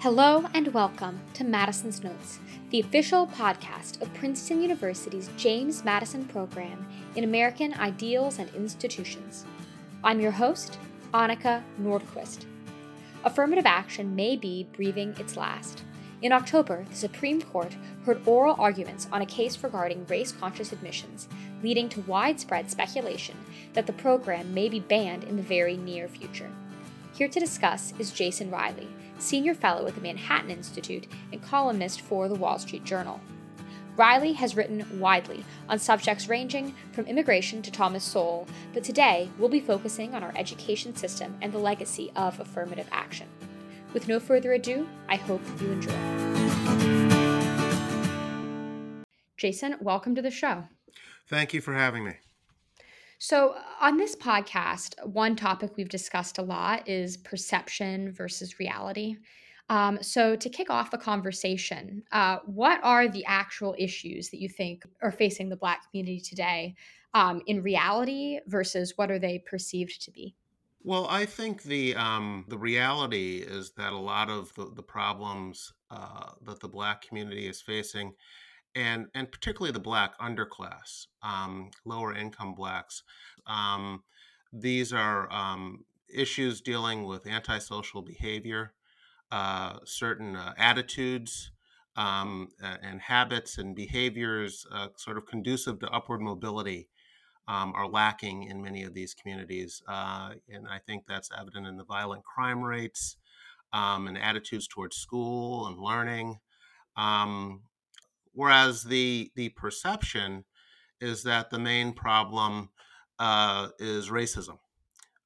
Hello and welcome to Madison's Notes, the official podcast of Princeton University's James Madison program in American Ideals and Institutions. I'm your host, Annika Nordquist. Affirmative action may be breathing its last. In October, the Supreme Court heard oral arguments on a case regarding race conscious admissions, leading to widespread speculation that the program may be banned in the very near future. Here to discuss is Jason Riley, Senior Fellow at the Manhattan Institute and columnist for the Wall Street Journal. Riley has written widely on subjects ranging from immigration to Thomas Sowell, but today we'll be focusing on our education system and the legacy of affirmative action. With no further ado, I hope you enjoy. Jason, welcome to the show. Thank you for having me. So, on this podcast, one topic we've discussed a lot is perception versus reality. Um, so, to kick off the conversation, uh, what are the actual issues that you think are facing the Black community today um, in reality versus what are they perceived to be? Well, I think the um, the reality is that a lot of the, the problems uh, that the Black community is facing and and particularly the black underclass, um, lower income blacks. Um, these are um, issues dealing with antisocial behavior, uh, certain uh, attitudes um, and habits and behaviors, uh, sort of conducive to upward mobility. Um, are lacking in many of these communities, uh, and I think that's evident in the violent crime rates um, and attitudes towards school and learning. Um, Whereas the the perception is that the main problem uh, is racism,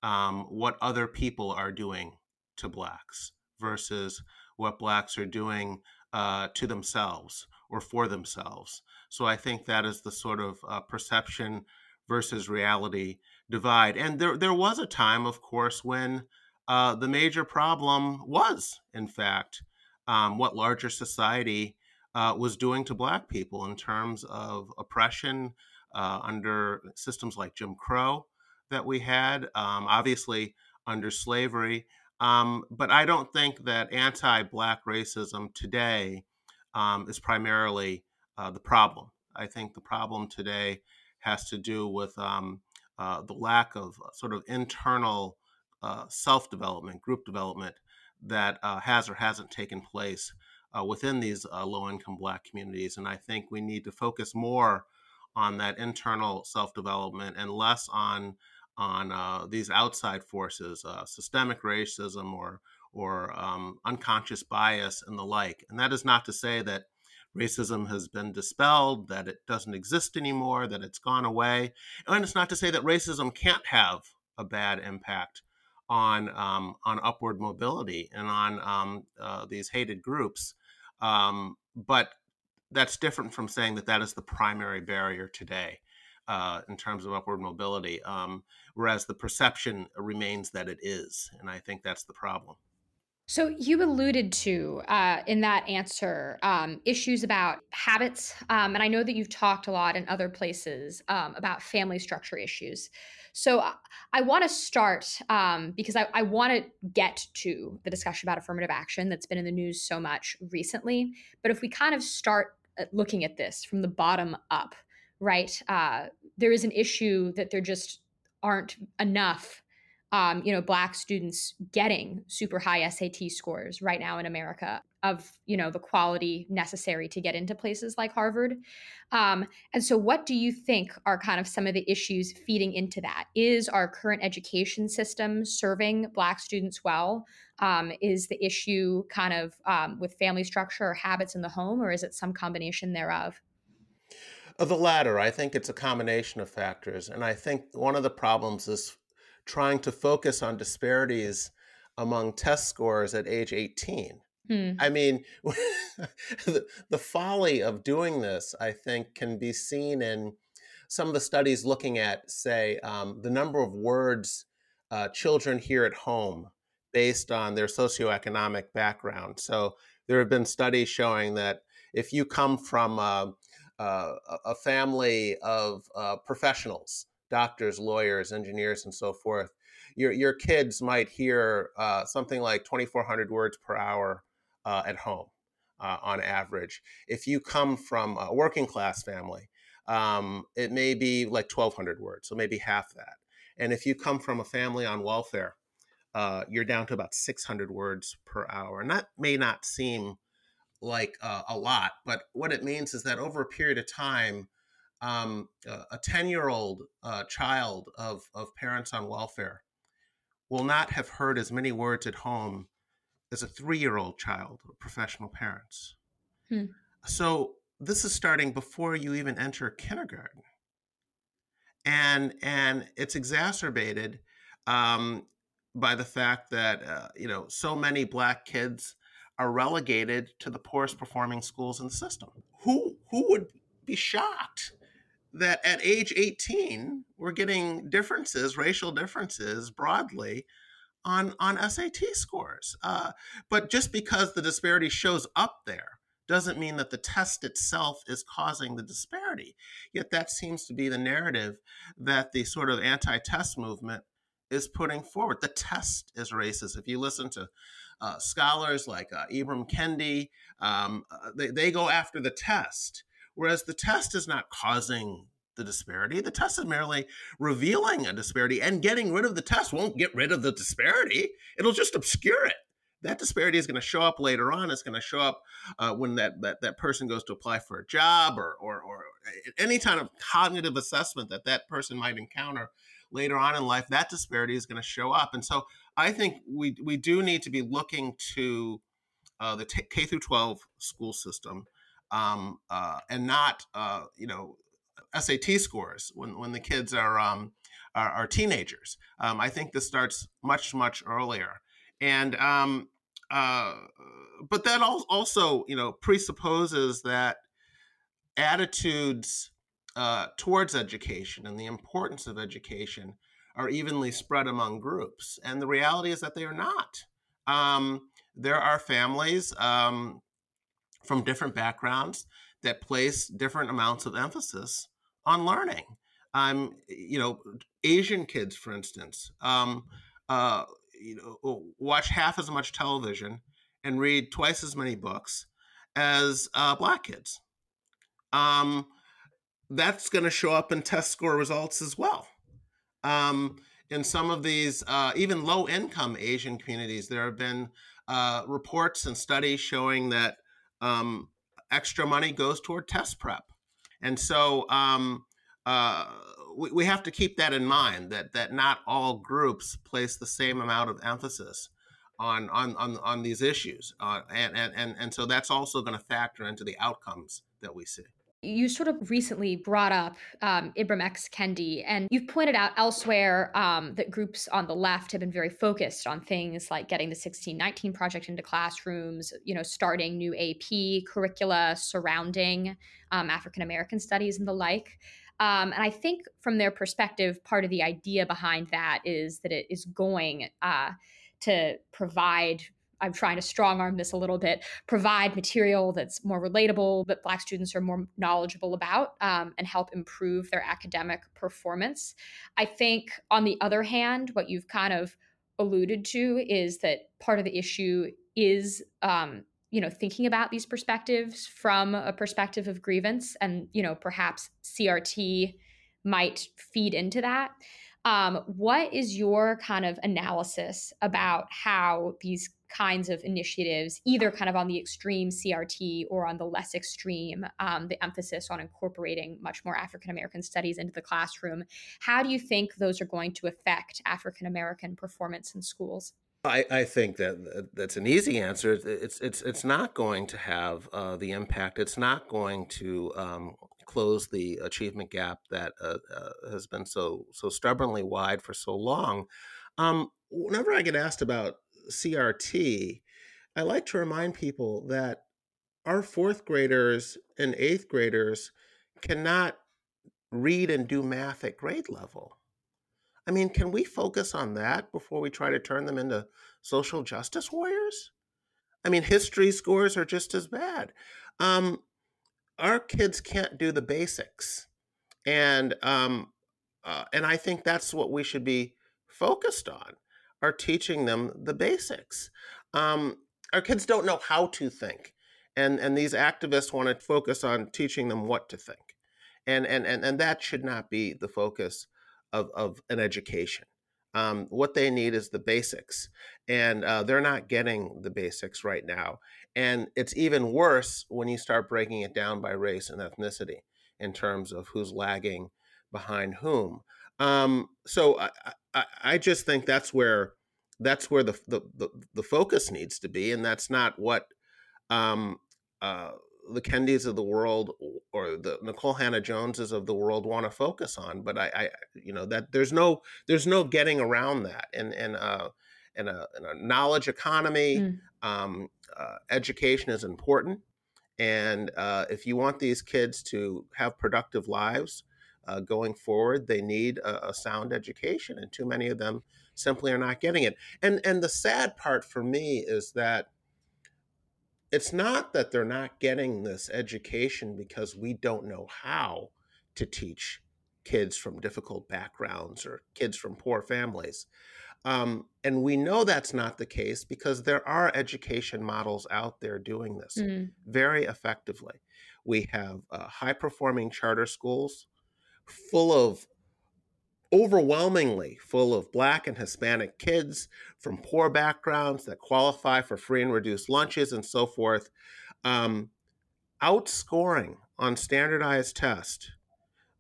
um, what other people are doing to blacks versus what blacks are doing uh, to themselves or for themselves. So I think that is the sort of uh, perception versus reality divide. And there there was a time, of course, when uh, the major problem was, in fact, um, what larger society uh, was doing to Black people in terms of oppression uh, under systems like Jim Crow that we had, um, obviously under slavery. Um, but I don't think that anti Black racism today um, is primarily uh, the problem. I think the problem today has to do with um, uh, the lack of sort of internal uh, self development, group development that uh, has or hasn't taken place uh, within these uh, low income Black communities. And I think we need to focus more on that internal self development and less on on uh, these outside forces, uh, systemic racism or or um, unconscious bias and the like. And that is not to say that racism has been dispelled, that it doesn't exist anymore, that it's gone away, and it's not to say that racism can't have a bad impact on um, on upward mobility and on um, uh, these hated groups. Um, but that's different from saying that that is the primary barrier today uh, in terms of upward mobility, um, whereas the perception remains that it is. And I think that's the problem. So you alluded to uh, in that answer um, issues about habits, um, and I know that you've talked a lot in other places um, about family structure issues. So uh, I want to start um, because I, I want to get to the discussion about affirmative action that's been in the news so much recently. But if we kind of start uh, looking at this from the bottom up, right? Uh, there is an issue that there just aren't enough um, you know, black students getting super high SAT scores right now in America of, you know, the quality necessary to get into places like Harvard. Um, and so what do you think are kind of some of the issues feeding into that? Is our current education system serving black students well? Um, is the issue kind of um, with family structure or habits in the home, or is it some combination thereof? The latter. I think it's a combination of factors. And I think one of the problems is trying to focus on disparities among test scores at age 18. Hmm. I mean, the, the folly of doing this, I think, can be seen in some of the studies looking at, say, um, the number of words uh, children hear at home based on their socioeconomic background. So there have been studies showing that if you come from uh, uh, a family of uh, professionals, doctors, lawyers, engineers, and so forth, your your kids might hear uh, something like 2,400 words per hour uh, at home uh, on average. If you come from a working class family, um, it may be like 1,200 words, so maybe half that. And if you come from a family on welfare, uh, you're down to about 600 words per hour. And that may not seem like uh, a lot, but what it means is that over a period of time, um, a 10 year old uh, child of, of parents on welfare will not have heard as many words at home as a three year old child of professional parents. Hmm. So this is starting before you even enter kindergarten. And, and it's exacerbated um, by the fact that uh, you know so many black kids are relegated to the poorest performing schools in the system. Who who would be shocked that at age 18 we're getting differences, racial differences broadly on on SAT scores. Uh, but just because the disparity shows up there doesn't mean that the test itself is causing the disparity. Yet that seems to be the narrative that the sort of anti-test movement is putting forward. The test is racist. If you listen to uh, scholars like uh, Ibram Kendi, um, uh, they, they go after the test, whereas the test is not causing the disparity. The test is merely revealing a disparity, and getting rid of the test won't get rid of the disparity. It'll just obscure it. That disparity is going to show up later on. It's going to show up uh, when that, that that person goes to apply for a job or, or or any kind of cognitive assessment that that person might encounter later on in life, that disparity is going to show up. And so I think we we do need to be looking to uh, the K through 12 school system um, uh, and not uh, you know SAT scores when when the kids are um, are, are, teenagers. Um, I think this starts much much earlier, and um, uh, but that also you know presupposes that attitudes uh, towards education and the importance of education are evenly spread among groups. And the reality is that they are not. Um, there are families um, from different backgrounds that place different amounts of emphasis on learning. Um, you know, Asian kids, for instance, um, uh, you know, watch half as much television and read twice as many books as uh, black kids. Um, that's going to show up in test score results as well. Um, in some of these, uh, even low income Asian communities, there have been uh, reports and studies showing that um, extra money goes toward test prep. And so um, uh, we, we, have to keep that in mind that, that not all groups place the same amount of emphasis on, on, on, on these issues. Uh, and, and, and, and so that's also going to factor into the outcomes that we see you sort of recently brought up um, Ibram X. Kendi, and you've pointed out elsewhere um, that groups on the left have been very focused on things like getting the 1619 project into classrooms, you know, starting new AP curricula surrounding um, African American studies and the like. Um, and I think from their perspective, part of the idea behind that is that it is going uh, to provide I'm trying to strong arm this a little bit, provide material that's more relatable, that Black students are more knowledgeable about, um, and help improve their academic performance. I think, on the other hand, what you've kind of alluded to is that part of the issue is, um, you know, thinking about these perspectives from a perspective of grievance, and you know, perhaps CRT might feed into that. Um, what is your kind of analysis about how these kinds of initiatives, either kind of on the extreme CRT or on the less extreme, um, the emphasis on incorporating much more African American studies into the classroom. How do you think those are going to affect African American performance in schools? I, I, think that that's an easy answer. It's it's it's not going to have uh, the impact. It's not going to um, close the achievement gap that uh, uh, has been so so stubbornly wide for so long. Um, whenever I get asked about CRT, I like to remind people that our fourth graders and eighth graders cannot read and do math at grade level. I mean, can we focus on that before we try to turn them into social justice warriors? I mean, history scores are just as bad. Um, our kids can't do the basics, and um, uh, and I think that's what we should be focused on are teaching them the basics. Um, our kids don't know how to think, and and these activists want to focus on teaching them what to think, and and and and that should not be the focus of of an education. Um, what they need is the basics, and uh, they're not getting the basics right now. And it's even worse when you start breaking it down by race and ethnicity in terms of who's lagging behind whom. Um, so I, I, I, just think that's where that's where the, the, the the focus needs to be, and that's not what um, uh, the Kendis of the world or the Nikole Hannah Joneses of the world want to focus on. But I, I, you know, that there's no there's no getting around that. And and uh, in a, in a knowledge economy, mm. um, uh, education is important. And uh, if you want these kids to have productive lives uh, going forward, they need a, a sound education, and too many of them simply are not getting it. And and the sad part for me is that it's not that they're not getting this education because we don't know how to teach kids from difficult backgrounds or kids from poor families. Um, and we know that's not the case because there are education models out there doing this mm. very effectively. We have uh, high performing charter schools full of overwhelmingly full of black and hispanic kids from poor backgrounds that qualify for free and reduced lunches and so forth um, outscoring on standardized tests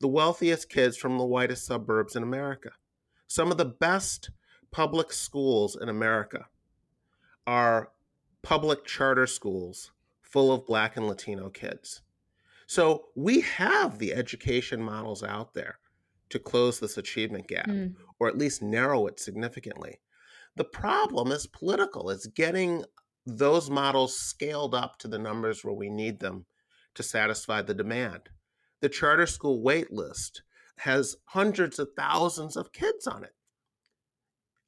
the wealthiest kids from the whitest suburbs in america. Some of the best public schools in america are public charter schools full of black and latino kids. So we have the education models out there to close this achievement gap mm. or at least narrow it significantly. The problem is political. It's getting those models scaled up to the numbers where we need them to satisfy the demand. The charter school wait list has hundreds of thousands of kids on it.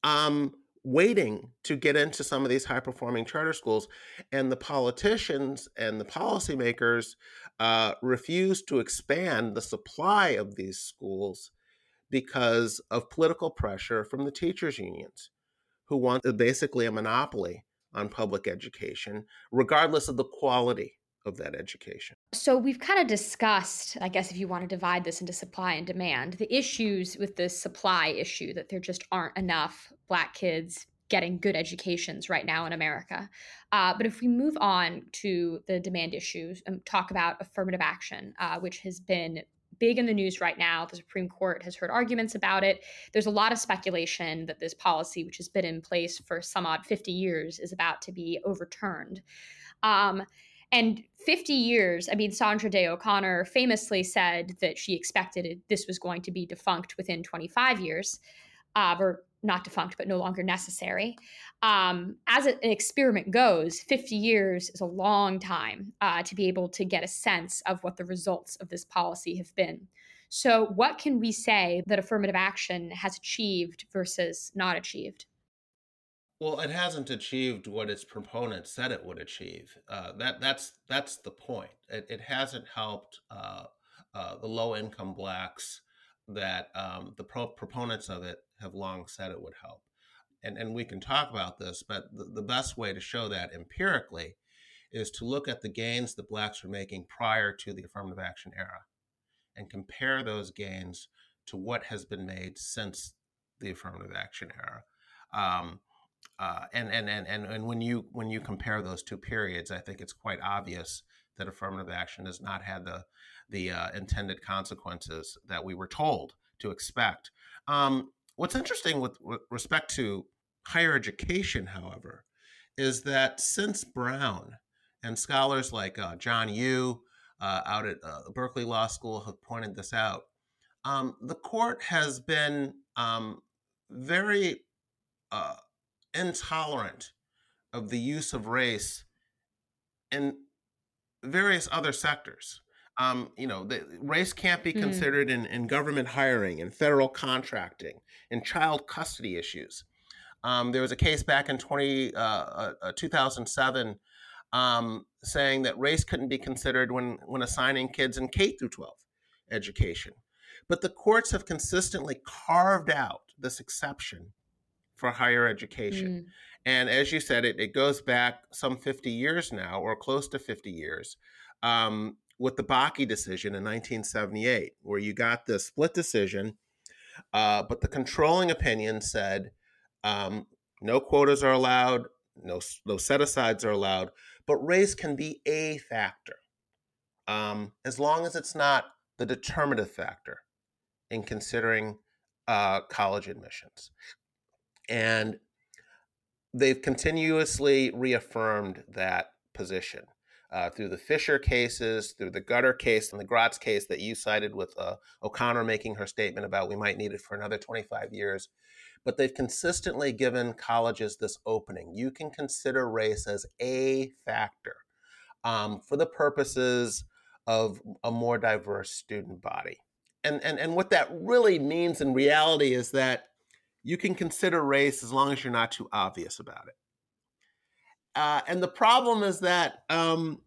Um, waiting to get into some of these high performing charter schools. And the politicians and the policymakers uh, refuse to expand the supply of these schools because of political pressure from the teachers' unions, who want basically a monopoly on public education, regardless of the quality of that education. So we've kind of discussed, I guess, if you want to divide this into supply and demand, the issues with the supply issue that there just aren't enough Black kids getting good educations right now in America. Uh, but if we move on to the demand issues and talk about affirmative action, uh, which has been big in the news right now. The Supreme Court has heard arguments about it. There's a lot of speculation that this policy, which has been in place for some odd 50 years, is about to be overturned. Um, and 50 years, I mean, Sandra Day O'Connor famously said that she expected it, this was going to be defunct within 25 years, uh, or not defunct, but no longer necessary. Um, as an experiment goes, 50 years is a long time uh, to be able to get a sense of what the results of this policy have been. So, what can we say that affirmative action has achieved versus not achieved? Well, it hasn't achieved what its proponents said it would achieve. Uh, that that's that's the point. It, it hasn't helped uh, uh, the low income blacks that um, the pro- proponents of it have long said it would help. And, and we can talk about this, but the, the best way to show that empirically is to look at the gains that blacks were making prior to the affirmative action era and compare those gains to what has been made since the affirmative action era. Um, uh, and, and, and, and, and when you when you compare those two periods, I think it's quite obvious that affirmative action has not had the the uh, intended consequences that we were told to expect. Um, what's interesting with, respect to higher education, however, is that since Brown and scholars like uh, John Yoo uh, out at uh, Berkeley Law School have pointed this out, um, the court has been um, very uh, intolerant of the use of race in various other sectors. Um, you know, the, race can't be mm. considered in, in government hiring, in federal contracting, in child custody issues. Um, there was a case back in 20, uh, uh, uh, 2007 um, saying that race couldn't be considered when, when assigning kids in K through 12 education. But the courts have consistently carved out this exception for higher education. Mm. And as you said, it, it goes back some 50 years now, or close to 50 years, um, with the Bakke decision in 1978, where you got the split decision, uh, but the controlling opinion said um, no quotas are allowed, no, no set asides are allowed, but race can be a factor um, as long as it's not the determinative factor in considering uh, college admissions. And they've continuously reaffirmed that position uh, through the Fisher cases, through the Grutter case, and the Gratz case that you cited with uh, O'Connor making her statement about we might need it for another 25 years. But they've consistently given colleges this opening. You can consider race as a factor um, for the purposes of a more diverse student body. And, and, and what that really means in reality is that you can consider race as long as you're not too obvious about it. Uh, and the problem is that, um,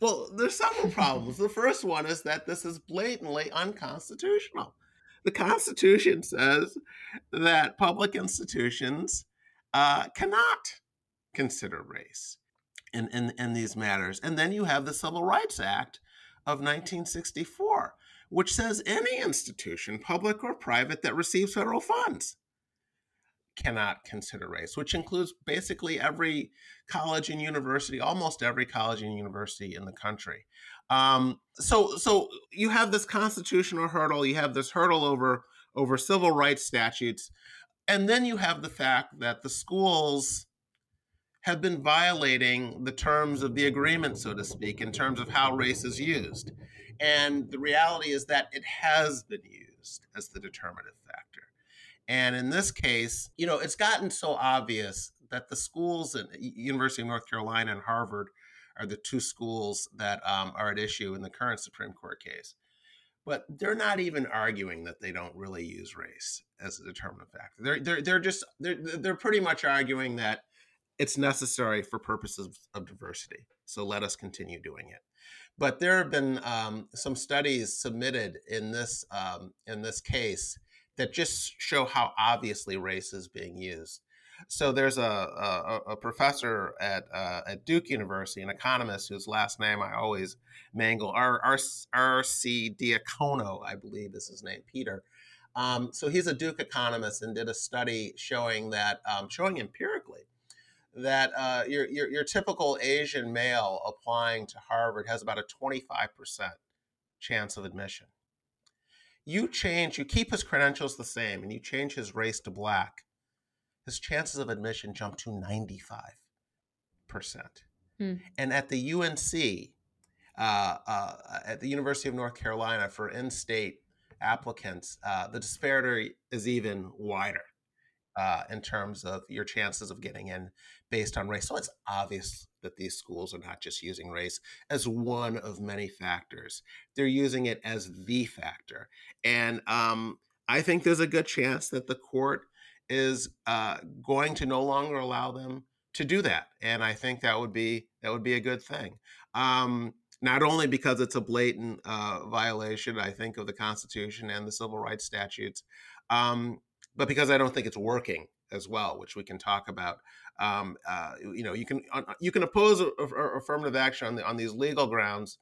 well, there's several problems. the first one is that this is blatantly unconstitutional. The Constitution says that public institutions uh, cannot consider race in, in, in these matters. And then you have the Civil Rights Act of 1964, which says any institution, public or private, that receives federal funds cannot consider race, which includes basically every college and university, almost every college and university in the country. Um, so, so you have this constitutional hurdle, you have this hurdle over over civil rights statutes, and then you have the fact that the schools have been violating the terms of the agreement, so to speak, in terms of how race is used. And the reality is that it has been used as the determinative factor. And in this case, you know, it's gotten so obvious that the schools at University of North Carolina and Harvard are the two schools that um, are at issue in the current Supreme Court case. But they're not even arguing that they don't really use race as a determinative factor. They're they're they're just they're they're pretty much arguing that it's necessary for purposes of diversity. So let us continue doing it. But there have been um, some studies submitted in this um, in this case that just show how obviously race is being used. So there's a, a, a professor at uh, at Duke University, an economist whose last name I always mangle, R. R. Arcidiacono, I believe is his name, Peter. Um, so he's a Duke economist and did a study showing that, um, showing empirically that uh, your, your, your typical Asian male applying to Harvard has about a 25% chance of admission you change, you keep his credentials the same, and you change his race to black, his chances of admission jump to 95%. Hmm. And at the UNC, uh, uh, at the University of North Carolina, for in state applicants, uh, the disparity is even wider uh, in terms of your chances of getting in based on race. So it's obvious that these schools are not just using race as one of many factors, they're using it as the factor. And um, I think there's a good chance that the court is uh, going to no longer allow them to do that. And I think that would be that would be a good thing. Um, not only because it's a blatant uh, violation, I think, of the Constitution and the civil rights statutes, um, but because I don't think it's working as well, which we can talk about. Um, uh, you know, you can you can oppose a, a, affirmative action on the, on these legal grounds,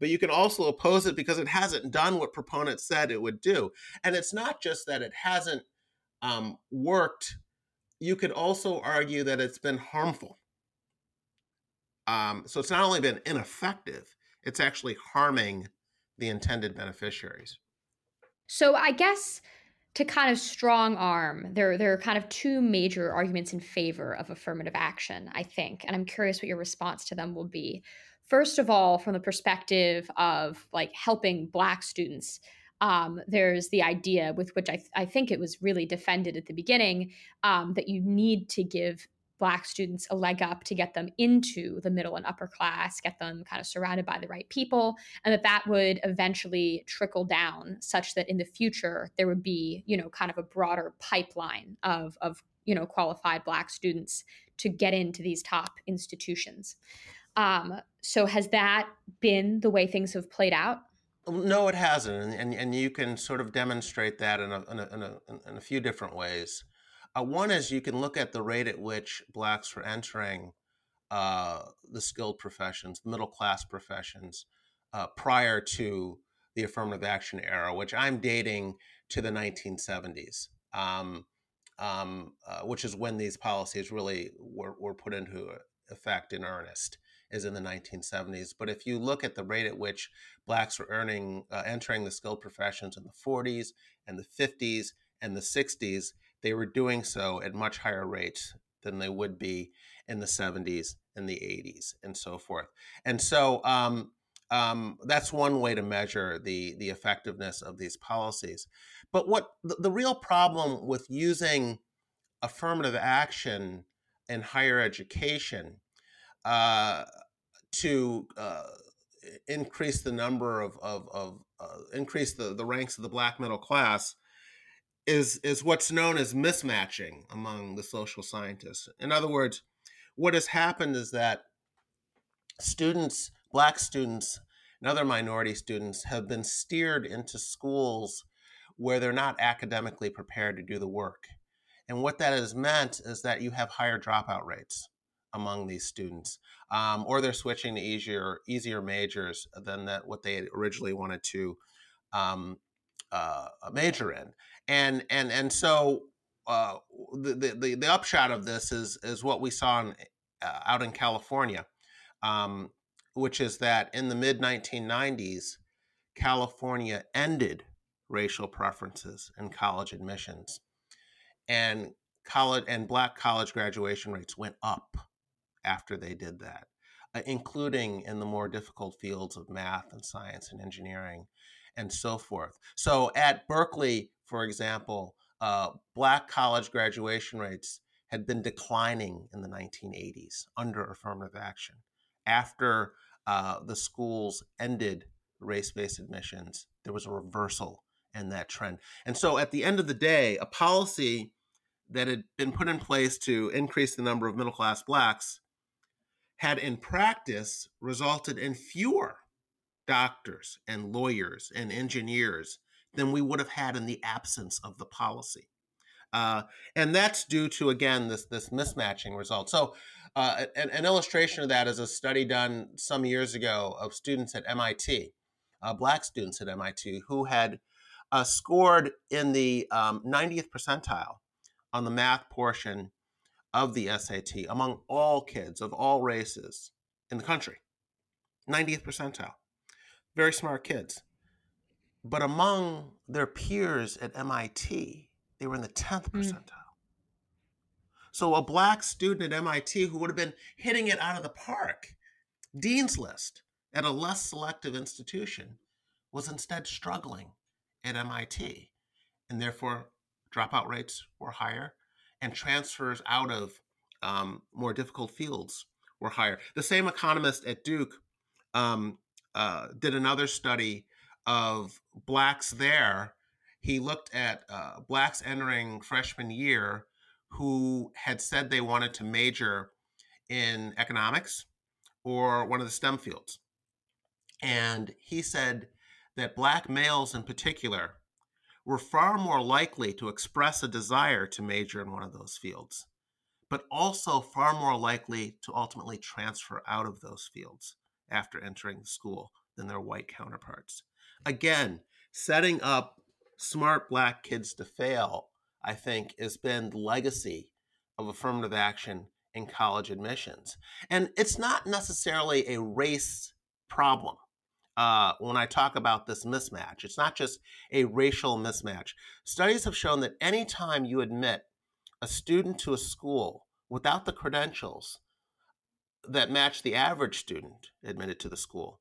but you can also oppose it because it hasn't done what proponents said it would do. And it's not just that it hasn't um, worked. You could also argue that it's been harmful. Um, so it's not only been ineffective; it's actually harming the intended beneficiaries. So I guess to kind of strong arm, there there are kind of two major arguments in favor of affirmative action, I think, and I'm curious what your response to them will be. First of all, from the perspective of like helping Black students, um, there's the idea with which I, th- I think it was really defended at the beginning um, that you need to give black students a leg up to get them into the middle and upper class get them kind of surrounded by the right people and that that would eventually trickle down such that in the future there would be you know kind of a broader pipeline of of you know qualified black students to get into these top institutions. Um, so has that been the way things have played out? No it hasn't and, and, and you can sort of demonstrate that in a, in a, in a, in a few different ways Uh, one is you can look at the rate at which blacks were entering uh, the skilled professions, middle class professions, uh, prior to the affirmative action era, which I'm dating to the 1970s, um, um, uh, which is when these policies really were, were put into effect in earnest, is in the 1970s. But if you look at the rate at which blacks were earning, uh, entering the skilled professions in the 40s and the 50s and the 60s, they were doing so at much higher rates than they would be in the 70s and the 80s and so forth. And so um, um, that's one way to measure the the effectiveness of these policies. But what the, the real problem with using affirmative action in higher education uh, to uh, increase the number of, of, of uh, increase the, the ranks of the black middle class is is what's known as mismatching among the social scientists. In other words, what has happened is that students, black students, and other minority students have been steered into schools where they're not academically prepared to do the work. And what that has meant is that you have higher dropout rates among these students, um, or they're switching to easier easier majors than that what they originally wanted to um, uh, major in. And and and so uh, the, the the upshot of this is is what we saw in, uh, out in California, um, which is that in the mid 1990s, California ended racial preferences in college admissions, and college and black college graduation rates went up after they did that, uh, including in the more difficult fields of math and science and engineering and so forth. So at Berkeley, for example, uh, black college graduation rates had been declining in the 1980s under affirmative action. After uh, the schools ended race based admissions, there was a reversal in that trend. And so at the end of the day, a policy that had been put in place to increase the number of middle class blacks had in practice resulted in fewer doctors and lawyers and engineers than we would have had in the absence of the policy. Uh, and that's due to again this this mismatching result. So, uh, an, an, illustration of that is a study done some years ago of students at MIT, uh, black students at MIT, who had uh, scored in the um, 90th percentile on the math portion of the SAT among all kids of all races in the country. 90th percentile very smart kids. But among their peers at MIT, they were in the 10th hmm. percentile. Mm. So a black student at MIT who would have been hitting it out of the park, Dean's List, at a less selective institution, was instead struggling at MIT. And therefore, dropout rates were higher and transfers out of um, more difficult fields were higher. The same economist at Duke um, uh, did another study of blacks there. He looked at uh, blacks entering freshman year who had said they wanted to major in economics or one of the STEM fields. And he said that black males in particular were far more likely to express a desire to major in one of those fields, but also far more likely to ultimately transfer out of those fields after entering the school than their white counterparts. Again, setting up smart black kids to fail, I think, has been the legacy of affirmative action in college admissions. And it's not necessarily a race problem. Uh, when I talk about this mismatch, it's not just a racial mismatch. Studies have shown that anytime you admit a student to a school without the credentials that match the average student admitted to the school,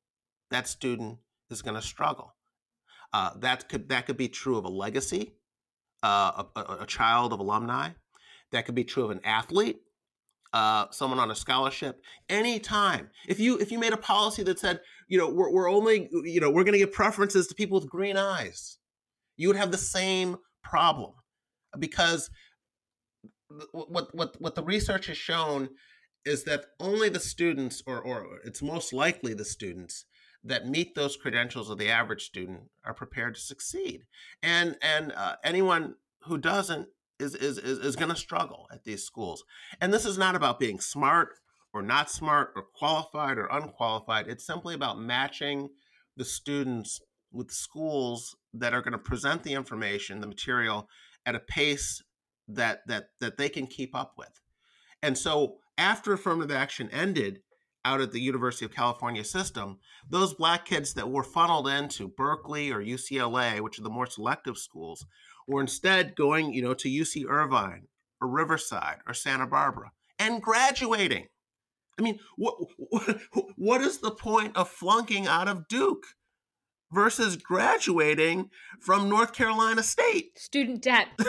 that student is going to struggle. Uh, that could that could be true of a legacy, uh, a, a, child of alumni. That could be true of an athlete, uh, someone on a scholarship. Anytime, if you if you made a policy that said, you know, we're, we're only, you know, we're going to give preferences to people with green eyes, you would have the same problem, because what what what the research has shown is that only the students, or or it's most likely the students that meet those credentials of the average student are prepared to succeed and and uh, anyone who doesn't is is is, is going to struggle at these schools. And this is not about being smart or not smart or qualified or unqualified. It's simply about matching the students with schools that are going to present the information, the material at a pace that that that they can keep up with. And so after affirmative action ended out at the University of California system, those black kids that were funneled into Berkeley or UCLA, which are the more selective schools, were instead going, you know, to UC Irvine or Riverside or Santa Barbara and graduating. I mean, what what is the point of flunking out of Duke versus graduating from North Carolina State? Student debt.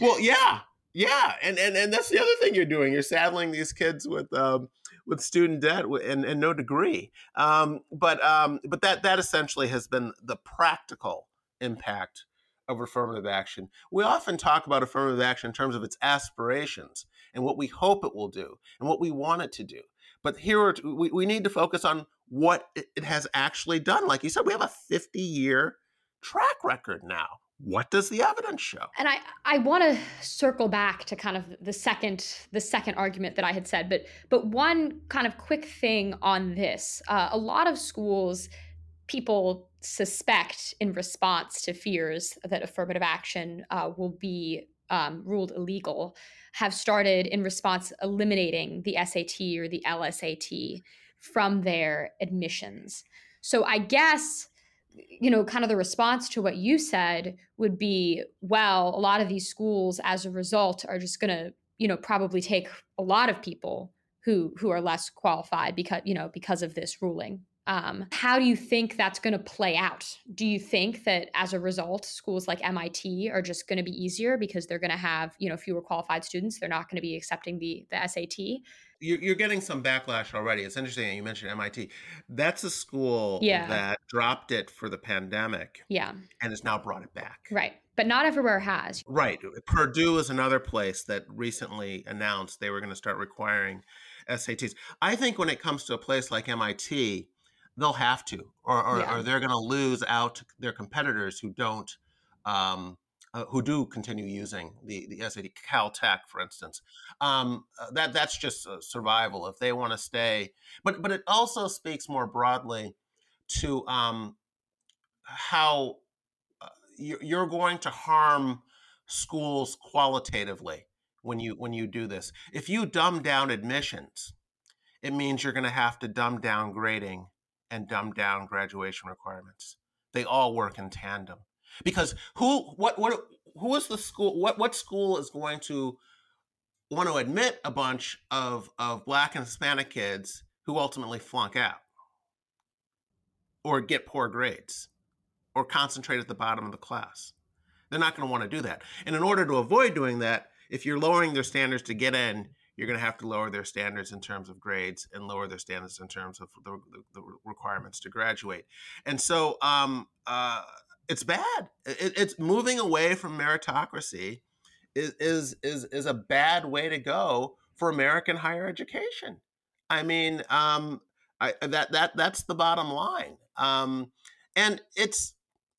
well, yeah, yeah, and, and and that's the other thing you're doing. You're saddling these kids with um, with student debt and, and no degree. Um, but um, but that that essentially has been the practical impact of affirmative action. We often talk about affirmative action in terms of its aspirations and what we hope it will do and what we want it to do. But here we, we need to focus on what it has actually done. Like you said, we have a 50 year track record now what does the evidence show? And i i want to circle back to kind of the second the second argument that i had said but but one kind of quick thing on this uh, a lot of schools people suspect in response to fears that affirmative action uh, will be um, ruled illegal have started in response eliminating the sat or the lsat from their admissions. So i guess you know, kind of the response to what you said would be, well, a lot of these schools as a result are just going to, you know, probably take a lot of people who who are less qualified because, you know, because of this ruling. Um, how do you think that's going to play out? Do you think that as a result, schools like MIT are just going to be easier because they're going to have you know fewer qualified students? They're not going to be accepting the the SAT you're, getting some backlash already. It's interesting you mentioned MIT. That's a school yeah. that dropped it for the pandemic. Yeah. And has now brought it back. Right. But not everywhere has. Right. Purdue is another place that recently announced they were going to start requiring SATs. I think when it comes to a place like MIT, they'll have to, or, or, yeah. or they're going to lose out their competitors who don't um, uh, who do continue using the the SAT, Caltech, for instance. Um, uh, that that's just survival if they want to stay. But but it also speaks more broadly to um, how uh, you're going to harm schools qualitatively when you when you do this. If you dumb down admissions, it means you're going to have to dumb down grading and dumb down graduation requirements. They all work in tandem because who what what who is the school what what school is going to want to admit a bunch of of black and hispanic kids who ultimately flunk out? Or get poor grades? Or concentrate at the bottom of the class? They're not going to want to do that. And in order to avoid doing that if you're lowering their standards to get in you're going to have to lower their standards in terms of grades and lower their standards in terms of the, the, requirements to graduate. And so um, uh, it's bad. It, it's moving away from meritocracy is, is is is a bad way to go for American higher education. I mean, um, I, that that that's the bottom line. Um, and it's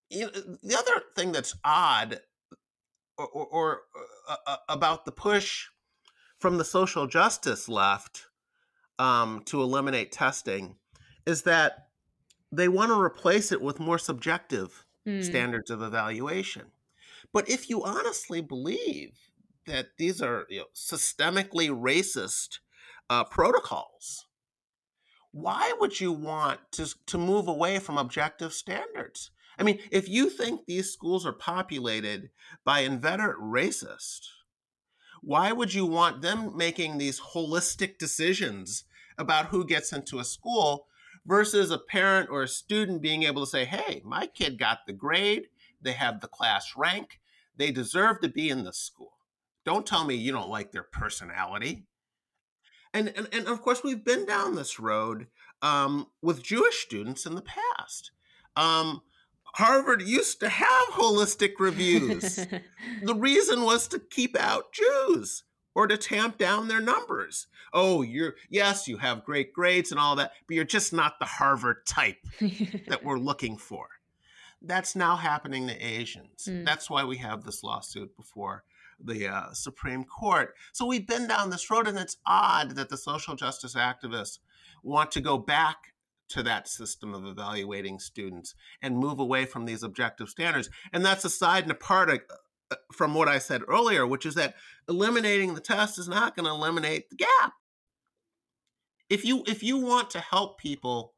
you know, the other thing that's odd or, or, or uh, uh, about the push from the social justice left um, to eliminate testing is that they want to replace it with more subjective mm. standards of evaluation. But if you honestly believe that these are you know, systemically racist uh, protocols, why would you want to, to move away from objective standards? I mean, if you think these schools are populated by inveterate racists, why would you want them making these holistic decisions about who gets into a school versus a parent or a student being able to say, hey, my kid got the grade, they have the class rank, they deserve to be in the school. Don't tell me you don't like their personality. And, and, and of course, we've been down this road um, with Jewish students in the past. Um, Harvard used to have holistic reviews. the reason was to keep out Jews or to tamp down their numbers. Oh, you're yes, you have great grades and all that, but you're just not the Harvard type that we're looking for. That's now happening to Asians. Mm. That's why we have this lawsuit before the uh, Supreme Court. So we've been down this road, and it's odd that the social justice activists want to go back to that system of evaluating students and move away from these objective standards. And that's aside and apart from what I said earlier, which is that eliminating the test is not going to eliminate the gap. If you if you want to help people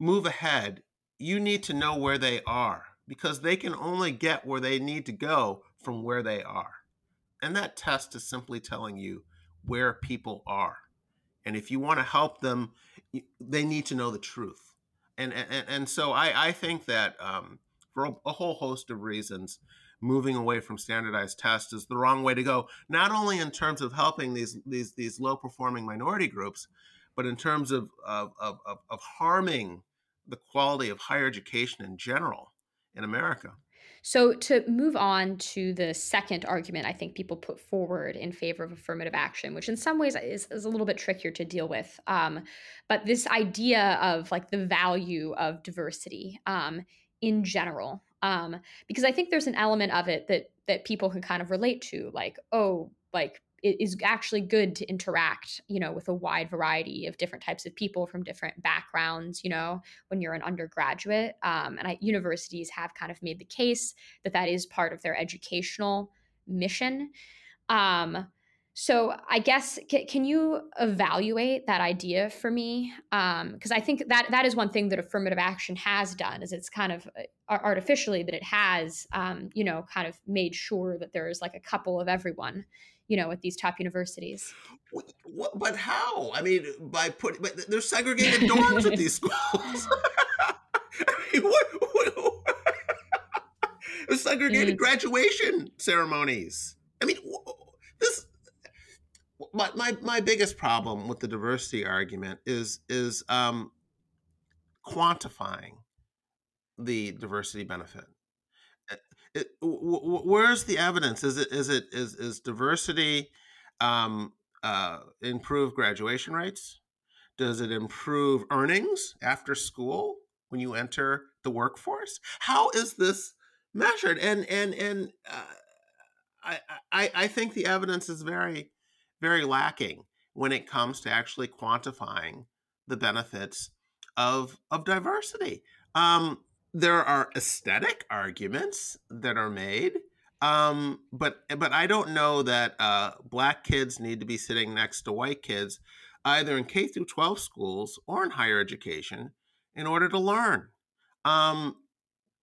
move ahead, you need to know where they are because they can only get where they need to go from where they are. And that test is simply telling you where people are. And if you want to help them, they need to know the truth. And and, and so I, I think that um, for a, a whole host of reasons, moving away from standardized tests is the wrong way to go. Not only in terms of helping these these these low performing minority groups, but in terms of of, of, of harming the quality of higher education in general in America. So, to move on to the second argument, I think people put forward in favor of affirmative action, which in some ways is, is a little bit trickier to deal with. Um, but this idea of like the value of diversity um, in general, um, because I think there's an element of it that that people can kind of relate to, like, oh, like it is actually good to interact you know with a wide variety of different types of people from different backgrounds you know when you're an undergraduate. Um, and I, universities have kind of made the case that that is part of their educational mission. Um, so i guess c- can you evaluate that idea for me because um, i think that that is one thing that affirmative action has done is it's kind of uh, artificially but it has um, you know kind of made sure that there's like a couple of everyone you know, at these top universities. What, but how? I mean, by putting, but there's segregated dorms at these schools. I mean, what, what, there's segregated mm. graduation ceremonies. I mean, this. My, my my biggest problem with the diversity argument is is um, quantifying the diversity benefit it, w- w- where's the evidence? Is it is it is is diversity um, uh, improve graduation rates? Does it improve earnings after school when you enter the workforce? How is this measured? And and and uh, I, I I think the evidence is very very lacking when it comes to actually quantifying the benefits of of diversity. Um, there are aesthetic arguments that are made um, but but I don't know that uh, black kids need to be sitting next to white kids, either in K through 12 schools or in higher education, in order to learn. Um,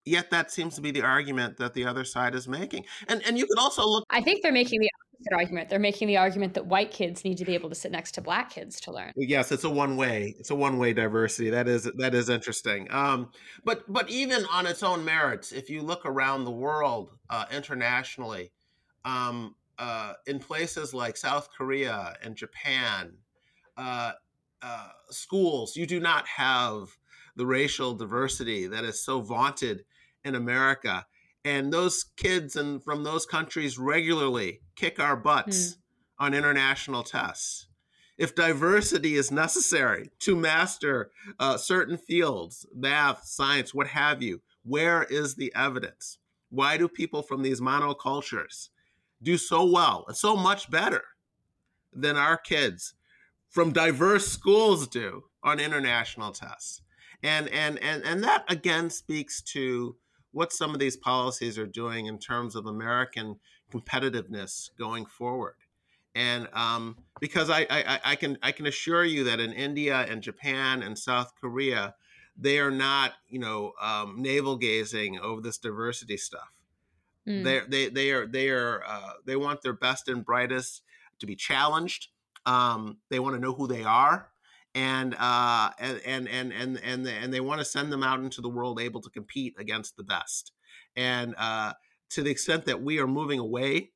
yet that seems to be the argument that the other side is making. And and you could also look. I think they're making the argument. They're making the argument that white kids need to be able to sit next to black kids to learn. Yes, it's a one way. It's a one way diversity. That is that is interesting. Um, but but even on its own merits, if you look around the world uh, internationally, um, uh, in places like South Korea and Japan, uh, uh schools you do not have the racial diversity that is so vaunted in America and those kids and from those countries regularly kick our butts mm. on international tests. If diversity is necessary to master uh, certain fields math science what have you where is the evidence? Why do people from these monocultures do so well and so much better than our kids from diverse schools do on international tests? And and and, and that again speaks to what some of these policies are doing in terms of American competitiveness going forward. And um, because I, I, I, can I can assure you that in India and Japan and South Korea, they are not you know um, navel gazing over this diversity stuff. Mm. They they they are they are uh, they want their best and brightest to be challenged. Um, they want to know who they are and uh, and and and and and, they want to send them out into the world able to compete against the best. And uh, to the extent that we are moving away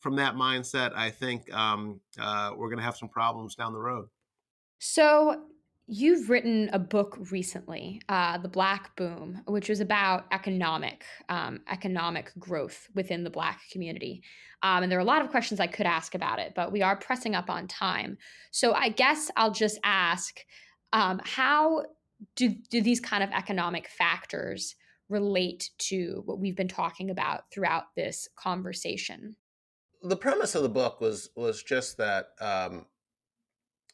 from that mindset, I think um, uh, we're going to have some problems down the road. So You've written a book recently, uh, "The Black Boom," which was about economic um, economic growth within the Black community. Um, and there are a lot of questions I could ask about it, but we are pressing up on time. So I guess I'll just ask: um, How do do these kind of economic factors relate to what we've been talking about throughout this conversation? The premise of the book was was just that um,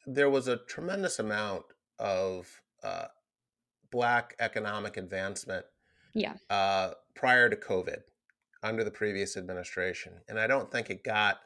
there was a tremendous amount of uh, black economic advancement yeah. Uh, prior to COVID under the previous administration. And I don't think it got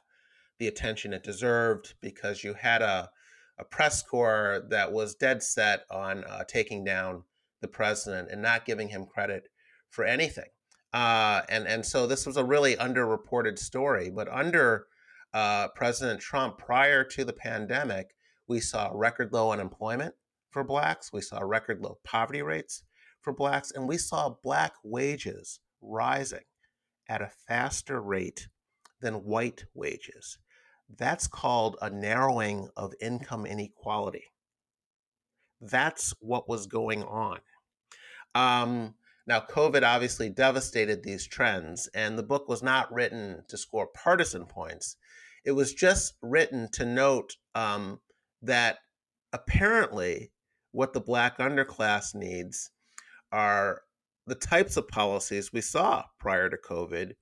the attention it deserved because you had a, a press corps that was dead set on uh, taking down the president and not giving him credit for anything. Uh, and and so this was a really underreported story. But under uh, President Trump, prior to the pandemic, we saw record low unemployment for blacks. We saw record low poverty rates for blacks, and we saw black wages rising at a faster rate than white wages. That's called a narrowing of income inequality. That's what was going on. Um, now, COVID obviously devastated these trends, and the book was not written to score partisan points. It was just written to note um, that apparently what the Black underclass needs are the types of policies we saw prior to COVID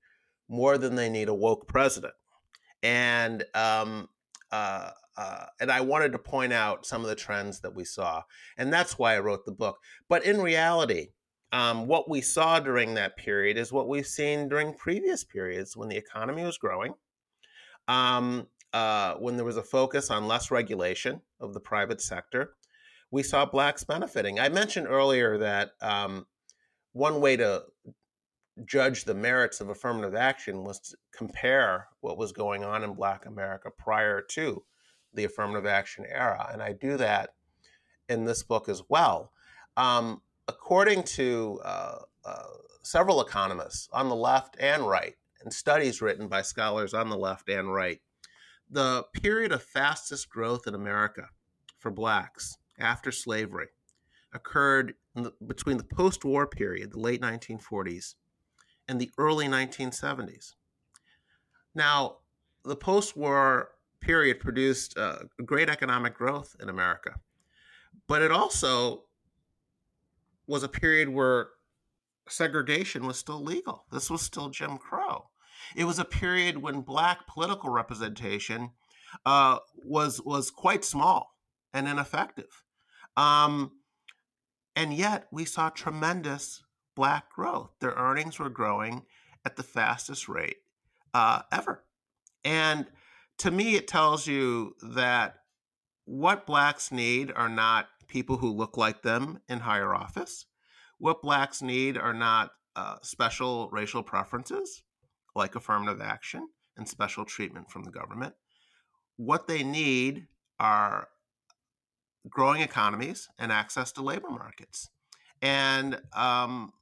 more than they need a woke president. And um, uh, uh, and I wanted to point out some of the trends that we saw, and that's why I wrote the book. But in reality, um, what we saw during that period is what we've seen during previous periods when the economy was growing, um, uh, when there was a focus on less regulation of the private sector. We saw blacks benefiting. I mentioned earlier that um, one way to judge the merits of affirmative action was to compare what was going on in Black America prior to the affirmative action era. And I do that in this book as well. Um, according to uh, uh, several economists on the left and right, and studies written by scholars on the left and right, the period of fastest growth in America for Blacks after slavery occurred the, between the post war period, the late 1940s, and the early 1970s. Now, the post war period produced uh, great economic growth in America, but it also was a period where segregation was still legal. This was still Jim Crow. It was a period when black political representation uh, was was quite small and ineffective. Um, and yet we saw tremendous black growth. Their earnings were growing at the fastest rate uh, ever. And to me, it tells you that what blacks need are not people who look like them in higher office. What blacks need are not uh, special racial preferences like affirmative action and special treatment from the government. What they need are growing economies and access to labor markets. And um,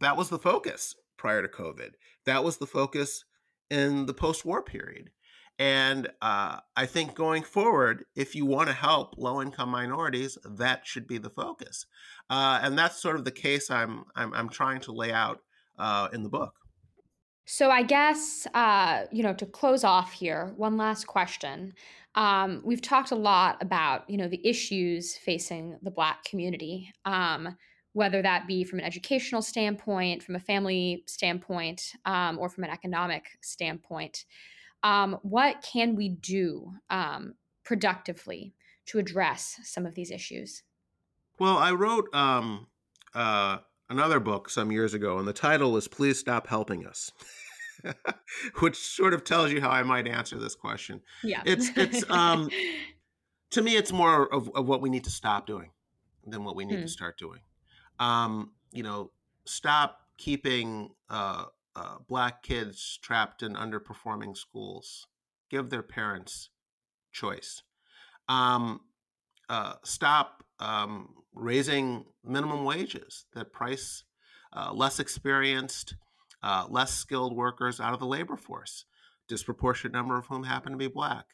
that was the focus prior to COVID. That was the focus in the post war period. And uh, I think going forward, if you want to help low income minorities, that should be the focus. Uh, and that's sort of the case I'm, I'm, I'm trying to lay out uh, in the book. So I guess, uh, you know, to close off here, one last question. Um, we've talked a lot about, you know, the issues facing the Black community, um, whether that be from an educational standpoint, from a family standpoint, um, or from an economic standpoint. Um, what can we do um, productively to address some of these issues? Well, I wrote um, uh, another book some years ago, and the title was "Please Stop Helping Us." which sort of tells you how I might answer this question. Yeah. It's it's um to me it's more of, of what we need to stop doing than what we need hmm. to start doing. Um, you know, stop keeping uh, uh, black kids trapped in underperforming schools. Give their parents choice. Um, uh, stop um, raising minimum wages that price uh, less experienced uh, less skilled workers out of the labor force, disproportionate number of whom happen to be black.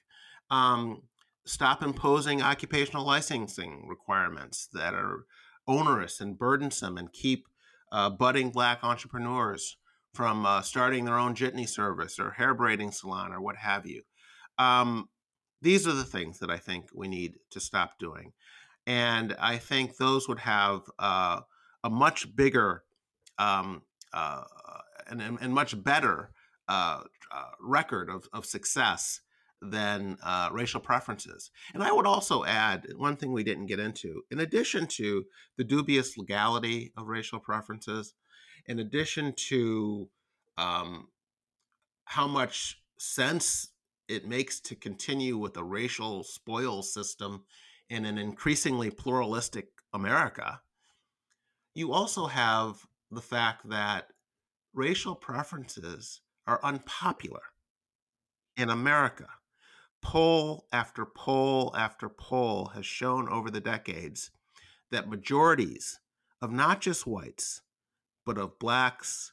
Um, stop imposing occupational licensing requirements that are onerous and burdensome and keep uh, budding black entrepreneurs from uh, starting their own jitney service or hair braiding salon or what have you. Um, these are the things that I think we need to stop doing. And I think those would have uh, a much bigger um, uh, and, and, much better uh, uh, record of, of success than uh, racial preferences. And I would also add one thing we didn't get into in addition to the dubious legality of racial preferences, in addition to um, how much sense it makes to continue with a racial spoil system in an increasingly pluralistic America, you also have the fact that racial preferences are unpopular in America. Poll after poll after poll has shown over the decades that majorities of not just whites, but of blacks,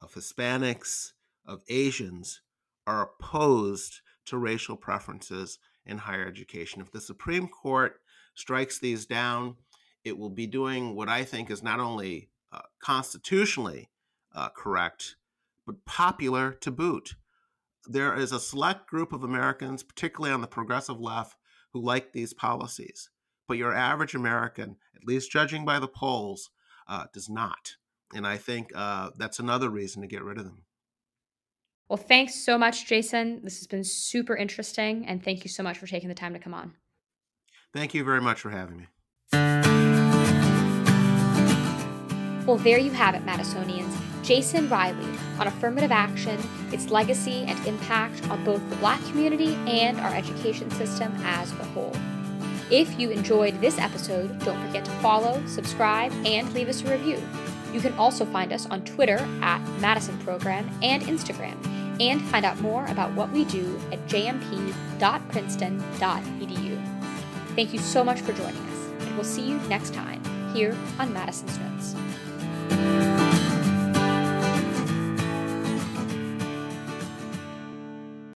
of Hispanics, of Asians are opposed to racial preferences in higher education. If the Supreme Court strikes these down, it will be doing what I think is not only uh, constitutionally uh, correct, but popular to boot. There is a select group of Americans, particularly on the progressive left, who like these policies. But your average American, at least judging by the polls, uh, does not. And I think uh, that's another reason to get rid of them. Well, thanks so much, Jason. This has been super interesting. And thank you so much for taking the time to come on. Thank you very much for having me. Well, there you have it, Madisonians. Jason Riley on affirmative action, its legacy and impact on both the Black community and our education system as a whole. If you enjoyed this episode, don't forget to follow, subscribe, and leave us a review. You can also find us on Twitter at Madison Program and Instagram, and find out more about what we do at jmp.princeton.edu. Thank you so much for joining us, and we'll see you next time here on Madison's Notes.